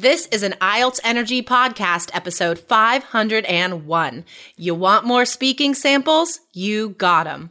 This is an IELTS Energy Podcast, episode 501. You want more speaking samples? You got them.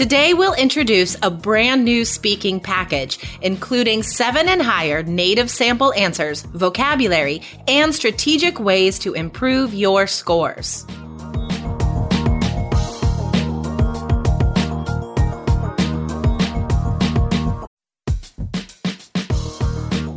Today, we'll introduce a brand new speaking package, including seven and higher native sample answers, vocabulary, and strategic ways to improve your scores.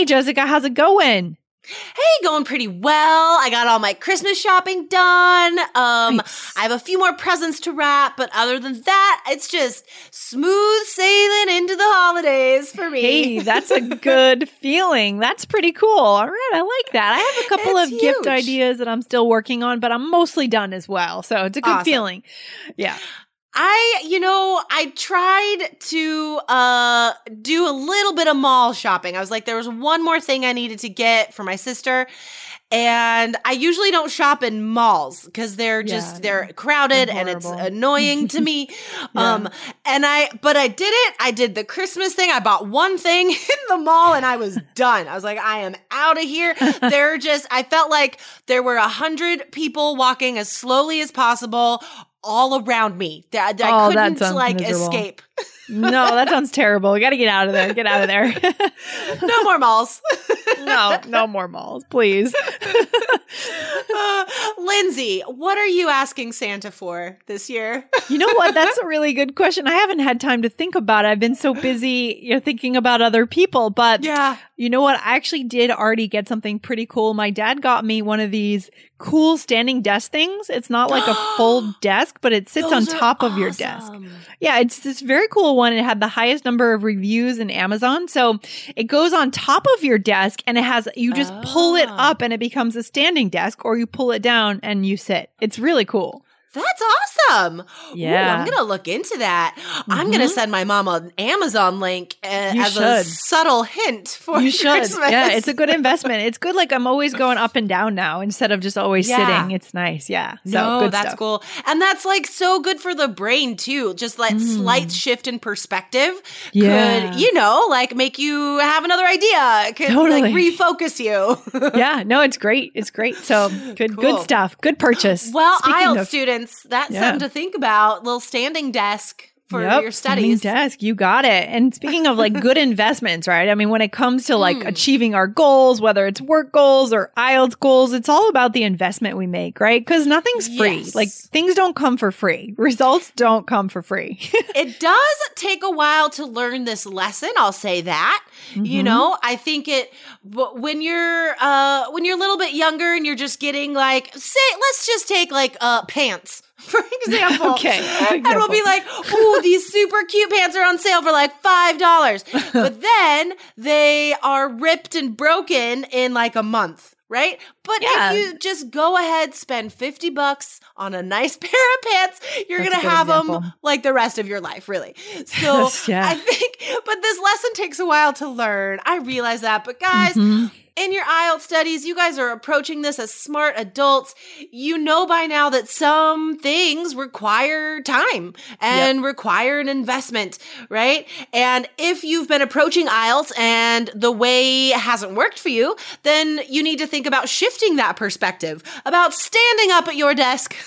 Hey, Jessica, how's it going? Hey, going pretty well. I got all my Christmas shopping done. Um, Nice. I have a few more presents to wrap, but other than that, it's just smooth sailing into the holidays for me. Hey, that's a good feeling. That's pretty cool. All right, I like that. I have a couple It's of gift ideas that I'm still working on, but I'm mostly done as well. So it's a good Awesome. feeling. Yeah. I, you know, I tried to uh do a little bit of mall shopping. I was like there was one more thing I needed to get for my sister. And I usually don't shop in malls because they're Yeah, just I they're crowded and it's annoying to me. Um and I but I did it. I did the Christmas thing. I bought one thing in the mall and I was done. I was like, I am out of here. They're just I felt like there were a hundred people walking as slowly as possible all around me. That I Oh, that couldn't like miserable. escape. No, that sounds terrible. We got to get out of there. Get out of there. No more malls. no, no more malls, please. Uh, Lindsay, what are you asking Santa for this year? You know what? That's a really good question. I haven't had time to think about it. I've been so busy, you know, thinking about other people, but yeah. You know what? I actually did already get something pretty cool. My dad got me one of these cool standing desk things. It's not like a full desk, but it sits on Those are top of your desk. Yeah, it's this very cool one. It had the highest number of reviews in Amazon. So it goes on top of your desk and it has, you just pull it Ah. up and it becomes a standing desk or you pull it down and you sit. It's really cool. That's awesome. Ooh, Yeah. I'm going to look into that. I'm going to send my mom an Amazon link uh, as a subtle hint for You should. Christmas. Yeah, it's a good investment. It's good. Like I'm always going up and down now instead of just always Yeah. sitting. It's nice. Yeah. So no, that's stuff. cool. And that's like so good for the brain too. Just that Mm. slight shift in perspective Yeah. could, you know, like make you have another idea. It could Totally. like refocus you. yeah, no, it's great. It's great. So good, Cool. good stuff. Good purchase. well, Speaking IELTS of- students, that's Yeah. something to think about. Little standing desk for Yep, your studies. desk, you got it. And speaking of like good investments, right? I mean, when it comes to like Hmm. achieving our goals, whether it's work goals or IELTS goals, it's all about the investment we make, right? Because nothing's free. Yes. Like things don't come for free. Results don't come for free. it does take a while to learn this lesson i'll say that you Mhm. know i think it when you're uh when you're a little bit younger and you're just getting like say let's just take like uh pants for example Okay, and we'll be like ooh these super cute pants are on sale for like five dollars but then they are ripped and broken in like a month right but Yeah. if you just go ahead spend 50 bucks on a nice pair of pants you're gonna have example. them like the rest of your life, really. So Yeah. I think, but this lesson takes a while to learn. I realize that. But guys, Mhm. In your IELTS studies, you guys are approaching this as smart adults. You know by now that some things require time and require an investment, right? And if you've been approaching IELTS and the way hasn't worked for you, then you need to think about shifting that perspective, about standing up at your desk.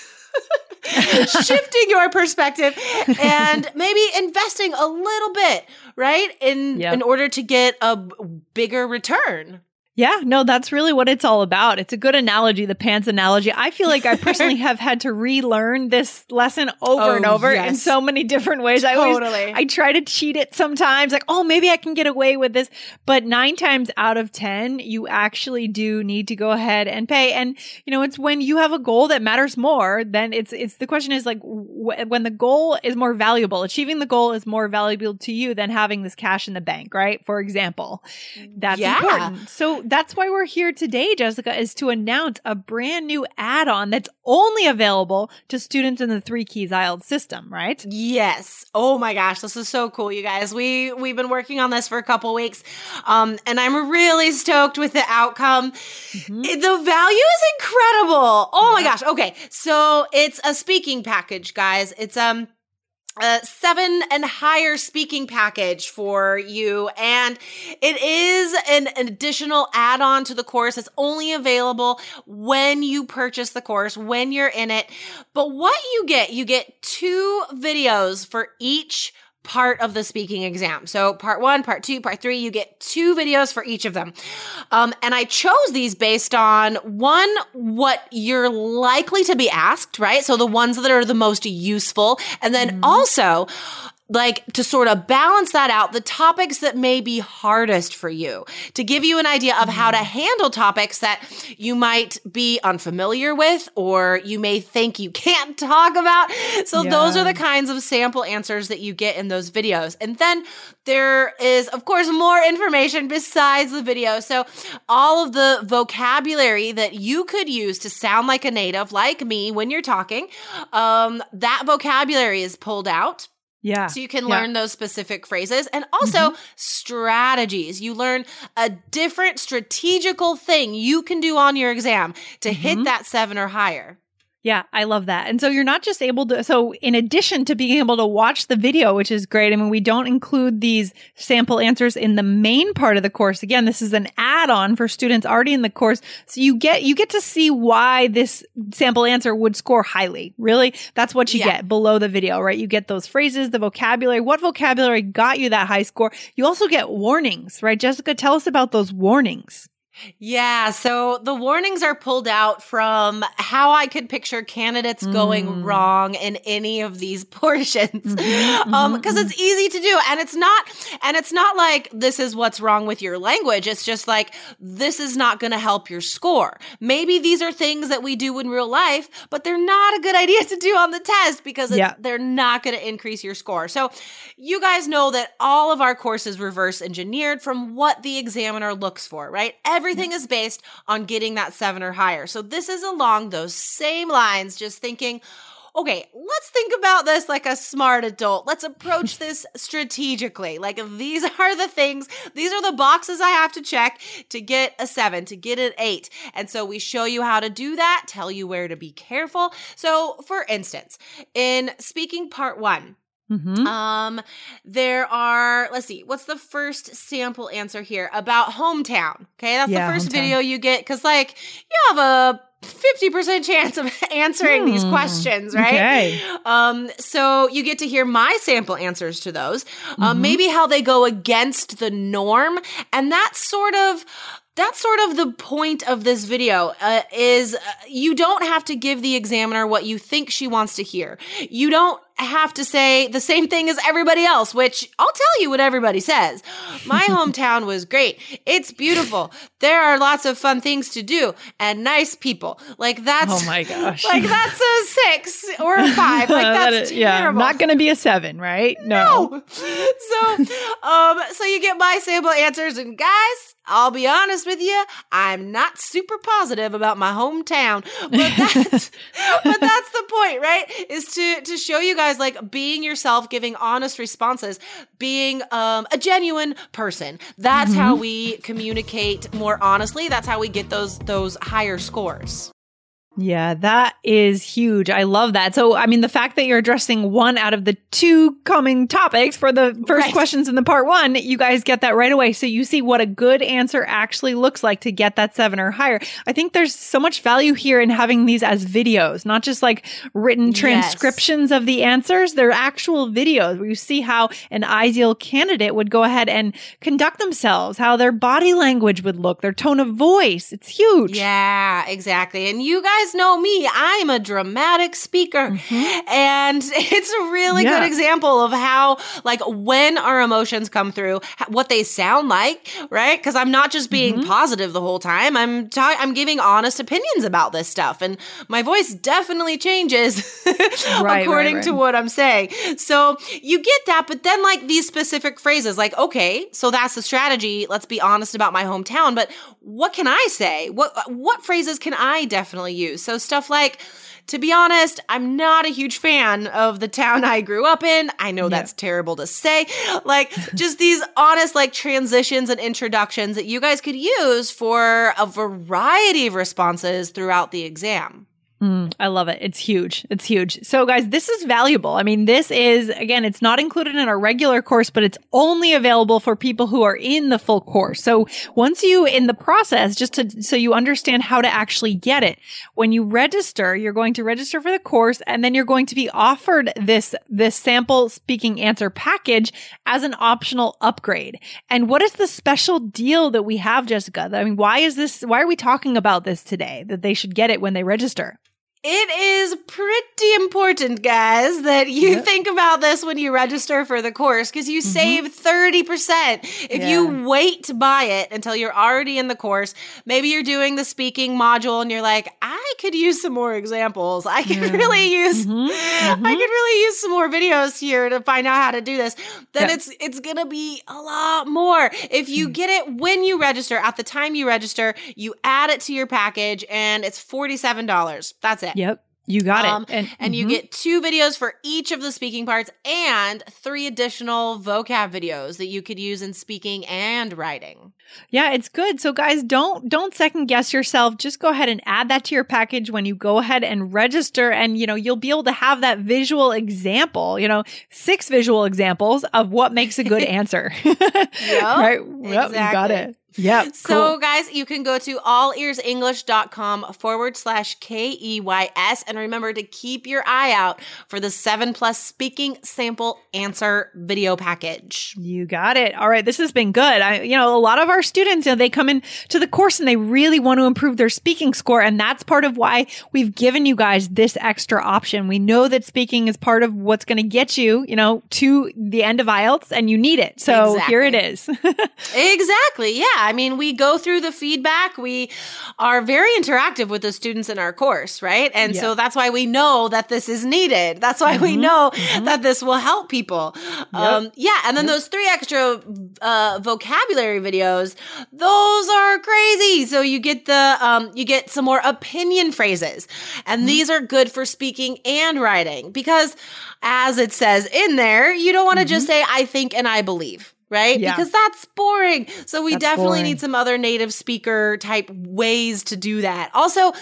shifting your perspective and maybe investing a little bit, right? In Yep. in order to get a bigger return. Yeah, no, that's really what it's all about. It's a good analogy, the pants analogy. I feel like I personally have had to relearn this lesson over Oh, and over in so many different ways. I always Totally. I try to cheat it sometimes, like, oh, maybe I can get away with this. But nine times out of 10, you actually do need to go ahead and pay. And, you know, it's when you have a goal that matters more, then it's, it's the question is like, wh- when the goal is more valuable, achieving the goal is more valuable to you than having this cash in the bank, right? For example, that's Yeah. important. So that's why we're here today, Jessica, is to announce a brand new add-on that's only available to students in the Three Keys IELTS system, right? Yes. Oh my gosh, this is so cool, you guys. We we've been working on this for a couple weeks, um, and I'm really stoked with the outcome. It- the value is incredible. Oh my gosh. Okay, so it's a speaking package, guys. It's um a seven and higher speaking package for you. And it is an additional add on to the course. It's only available when you purchase the course, when you're in it. But what you get, you get two videos for each part of the speaking exam. So part one, part two, part three, you get two videos for each of them. Um, and I chose these based on one, what you're likely to be asked, right? So the ones that are the most useful. And then also, like to sort of balance that out, the topics that may be hardest for you to give you an idea of how to handle topics that you might be unfamiliar with or you may think you can't talk about. So those are the kinds of sample answers that you get in those videos. And then there is, of course, more information besides the video. So all of the vocabulary that you could use to sound like a native, like me when you're talking, um, that vocabulary is pulled out. Yeah. So you can Yeah. learn those specific phrases and also mm-hmm. strategies. You learn a different strategical thing you can do on your exam to hit mm-hmm. that seven or higher. Yeah, I love that. And so you're not just able to, so in addition to being able to watch the video, which is great, I mean, we don't include these sample answers in the main part of the course. Again, this is an add on for students already in the course. So you get, you get to see why this sample answer would score highly. Really? That's what you Yeah. get below the video, right? You get those phrases, the vocabulary, what vocabulary got you that high score. You also get warnings, right? Jessica, tell us about those warnings. Yeah, so the warnings are pulled out from how I could picture candidates going hmm. wrong in any of these portions. Mm-hmm, um mm-hmm, because mm-hmm. it's easy to do and it's not and it's not like this is what's wrong with your language. It's just like this is not going to help your score. Maybe these are things that we do in real life, but they're not a good idea to do on the test because it's, Yeah. they're not going to increase your score. So you guys know that all of our courses reverse engineered from what the examiner looks for, right? Everything is based on getting that seven or higher. So this is along those same lines, just thinking, okay, let's think about this like a smart adult. Let's approach this strategically. Like these are the things, these are the boxes I have to check to get a seven, to get an eight. And so we show you how to do that, tell you where to be careful. So for instance, in speaking part one, Mm-hmm. um, there are, let's see, what's the first sample answer here about hometown? Okay, that's Yeah, the first hometown. video you get because, like, you have a 50% chance of answering these Hmm, questions, right? okay. Um, so you get to hear my sample answers to those, Mm-hmm. um, maybe how they go against the norm. And that's sort of, that's sort of the point of this video uh, is uh, you don't have to give the examiner what you think she wants to hear. You don't have to say the same thing as everybody else, which I'll tell you what everybody says. My hometown was great. It's beautiful. There are lots of fun things to do and nice people. Like that's Oh my gosh. Like that's a six or a five. Like That that's is- yeah, terrible. not going to be a seven, right? No. No. So, um, so you get my sample answers, and guys, I'll be honest with you, I'm not super positive about my hometown, but that's, but that's the point, right? Is to to show you guys like being yourself, giving honest responses, being um a genuine person. That's Mm-hmm. how we communicate more honestly. That's how we get those those higher scores. Yeah, that is huge. I love that. So, I mean, the fact that you're addressing one out of the two coming topics for the first Right. questions in the part one, you guys get that right away. So you see what a good answer actually looks like to get that seven or higher. I think there's so much value here in having these as videos, not just like written Yes. transcriptions of the answers. They're actual videos where you see how an ideal candidate would go ahead and conduct themselves, how their body language would look, their tone of voice. It's huge. Yeah, exactly. And you guys know me, I'm a dramatic speaker. Mm-hmm. And it's a really Yeah. good example of how, like, when our emotions come through, what they sound like, right? Because I'm not just being mm-hmm. positive the whole time. I'm ta- I'm giving honest opinions about this stuff, and my voice definitely changes right, according right. to what I'm saying. So you get that, but then like these specific phrases, like, okay, so that's the strategy. Let's be honest about my hometown, but what can I say? What what phrases can I definitely use? So stuff like to be honest, I'm not a huge fan of the town I grew up in. I know that's terrible to say. Like, just these honest, like, transitions and introductions that you guys could use for a variety of responses throughout the exam. Mm, I love it. It's huge. It's huge. So, guys, this is valuable. I mean, this is, again, it's not included in our regular course, but it's only available for people who are in the full course. So, once you, in the process, just to, so you understand how to actually get it, when you register, you're going to register for the course and then you're going to be offered this, this sample speaking answer package as an optional upgrade. And what is the special deal that we have, Jessica? I mean, why is this, why are we talking about this today that they should get it when they register? It is pretty important, guys, that you think about this when you register for the course because you mm-hmm. save 30%. If you wait to buy it until you're already in the course, maybe you're doing the speaking module and you're like, I could use some more examples. I could really use mm-hmm. I mm-hmm. could really use some more videos here to find out how to do this. Then Yeah. it's it's going to be a lot more. If you mm. get it when you register, at the time you register, you add it to your package and it's $47. That's it. Yep. You got Um, it. and you mhm. get two videos for each of the speaking parts and three additional vocab videos that you could use in speaking and writing. Yeah, it's good. So guys, don't don't second guess yourself. Just go ahead and add that to your package when you go ahead and register and you know, you'll be able to have that visual example, you know, six visual examples of what makes a good answer. right? Yep, you got it. Yep. So, cool. guys, you can go to allearsenglish.com forward slash K E Y S. And remember to keep your eye out for the seven plus speaking sample answer video package. You got it. All right. This has been good. I, you know, a lot of our students, you know, they come in to the course and they really want to improve their speaking score. And that's part of why we've given you guys this extra option. We know that speaking is part of what's going to get you, you know, to the end of IELTS and you need it. So here it is. Exactly. Yeah. I mean, we go through the feedback. We are very interactive with the students in our course, right? And so that's why we know that this is needed. That's why we know that this will help people. Um, yeah. And then those three extra uh, vocabulary videos, those are crazy. So you get the, um, you get some more opinion phrases. And these are good for speaking and writing because as it says in there, you don't want to just say, I think and I believe right? Yeah. Because that's boring. So we That's definitely boring. need some other native speaker type ways to do that. Also,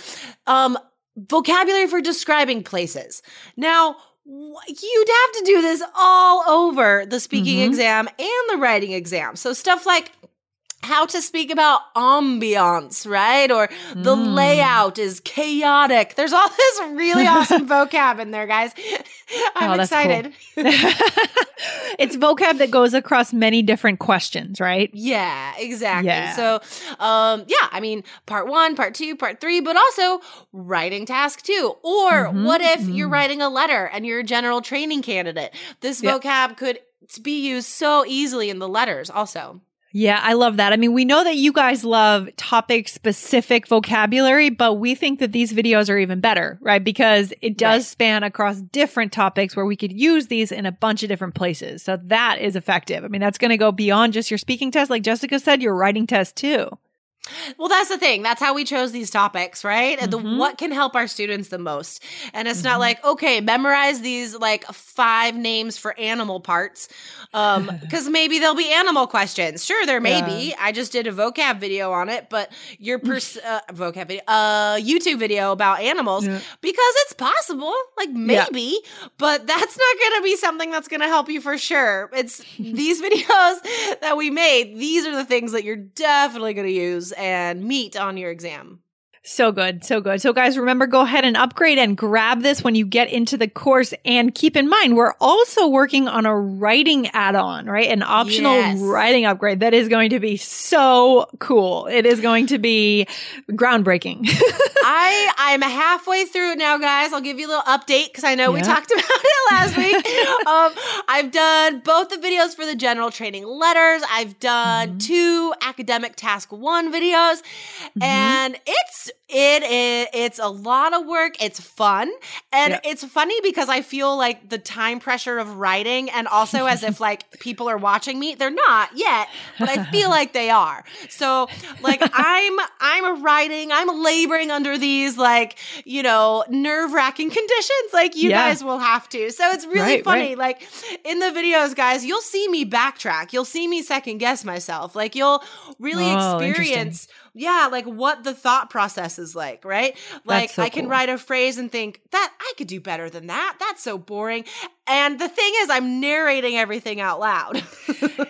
um, vocabulary for describing places. Now, you'd have to do this all over the speaking Mhm. exam and the writing exam. So stuff like how to speak about ambiance, right? Or the Mm. layout is chaotic. There's all this really awesome vocab in there, guys. I'm Oh, that's cool. excited. it's vocab that goes across many different questions, right? Yeah, exactly. Yeah. So, um, yeah, I mean, part one, part two, part three, but also writing task two. Or Mhm, what if you're mhm. writing a letter and you're a general training candidate? This Yep. vocab could be used so easily in the letters, also. Yeah, I love that. I mean, we know that you guys love topic specific vocabulary, but we think that these videos are even better, right? Because it does Right. span across different topics where we could use these in a bunch of different places. So that is effective. I mean, that's going to go beyond just your speaking test. Like Jessica said, your writing test too. Well, that's the thing. That's how we chose these topics, right? Mhm. the what can help our students the most. And it's Mhm. not like, okay, memorize these like five names for animal parts. Um, because maybe there'll be animal questions. Sure, there may Yeah. be. I just did a vocab video on it, but your pers- uh, vocab video, uh, YouTube video about animals Yeah. because it's possible, like Yeah. maybe, but that's not going to be something that's going to help you for sure. It's these videos that we made. These are the things that you're definitely going to use and meet on your exam. So good. So good. So guys, remember, go ahead and upgrade and grab this when you get into the course. And keep in mind, we're also working on a writing add-on, right? An optional Yes. writing upgrade that is going to be so cool. It is going to be groundbreaking. I I'm halfway through it now, guys. I'll give you a little update because I know we talked about it last week. um, I've done both the videos for the general training letters. I've done Mm-hmm. two academic task one videos, and it's it is it's a lot of work. It's fun, and Yeah. it's funny because I feel like the time pressure of writing, and also as if like people are watching me. They're not yet, but I feel like they are. So like I'm I'm writing, I'm laboring under these like, you know, nerve-wracking conditions like you Yeah. guys will have to. So it's really Right, funny. right. Like in the videos, guys, you'll see me backtrack. You'll see me second guess myself. Like you'll really Oh, experience yeah, like what the thought process is like, right? Like so I can cool. write a phrase and think that I could do better than that. That's so boring. And the thing is I'm narrating everything out loud.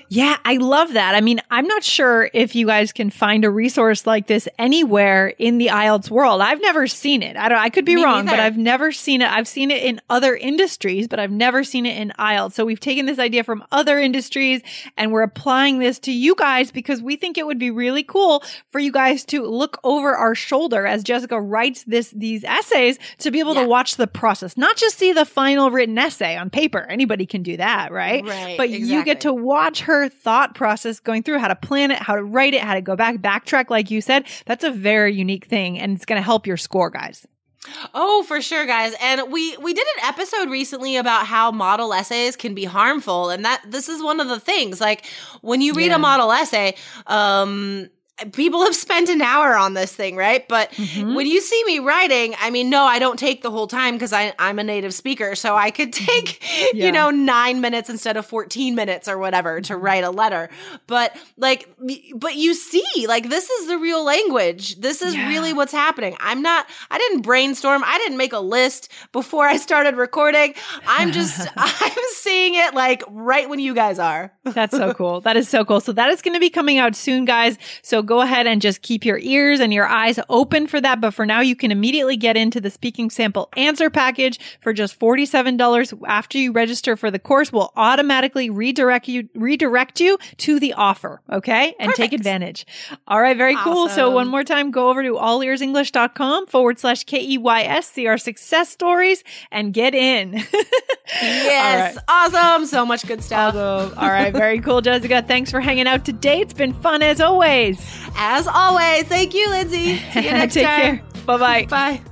Yeah, I love that. I mean, I'm not sure if you guys can find a resource like this anywhere in the IELTS world. I've never seen it. I don't I could be Me wrong, but. I've never seen it. I've seen it in other industries, but I've never seen it in IELTS. So we've taken this idea from other industries and we're applying this to you guys because we think it would be really cool for you guys to look over our shoulder as Jessica writes this these essays to be able Yeah. to watch the process, not just see the final written essay on paper. Anybody can do that, right? Right, But you get to watch her thought process going through how to plan it, how to write it, how to go back, backtrack, like you said. That's a very unique thing and it's going to help your score, guys. Oh, for sure, guys. And we we did an episode recently about how model essays can be harmful, and that this is one of the things. Like when you read Yeah. a model essay, um people have spent an hour on this thing, right? But Mhm. when you see me writing, I mean, no, I don't take the whole time because I'm a native speaker. So I could take, Yeah. you know, nine minutes instead of 14 minutes or whatever to write a letter. But like, but you see, like, this is the real language. This is Yeah. really what's happening. I'm not, I didn't brainstorm. I didn't make a list before I started recording. I'm just, I'm seeing it like right when you guys are. That's so cool. That is so cool. So that is going to be coming out soon, guys. So go ahead and just keep your ears and your eyes open for that. But for now, you can immediately get into the speaking sample answer package for just $47 after you register for the course. We'll automatically redirect you, redirect you to the offer. Okay. And take advantage. All right. Very cool. So one more time, go over to allearsenglish.com forward slash K-E-Y-S, see our success stories and get in. Yes. Awesome. So much good stuff. Awesome. All right. Very cool, Jessica. Thanks for hanging out today. It's been fun as always. As always, thank you, Lindsay. See you next Take time. care. Bye bye. Bye.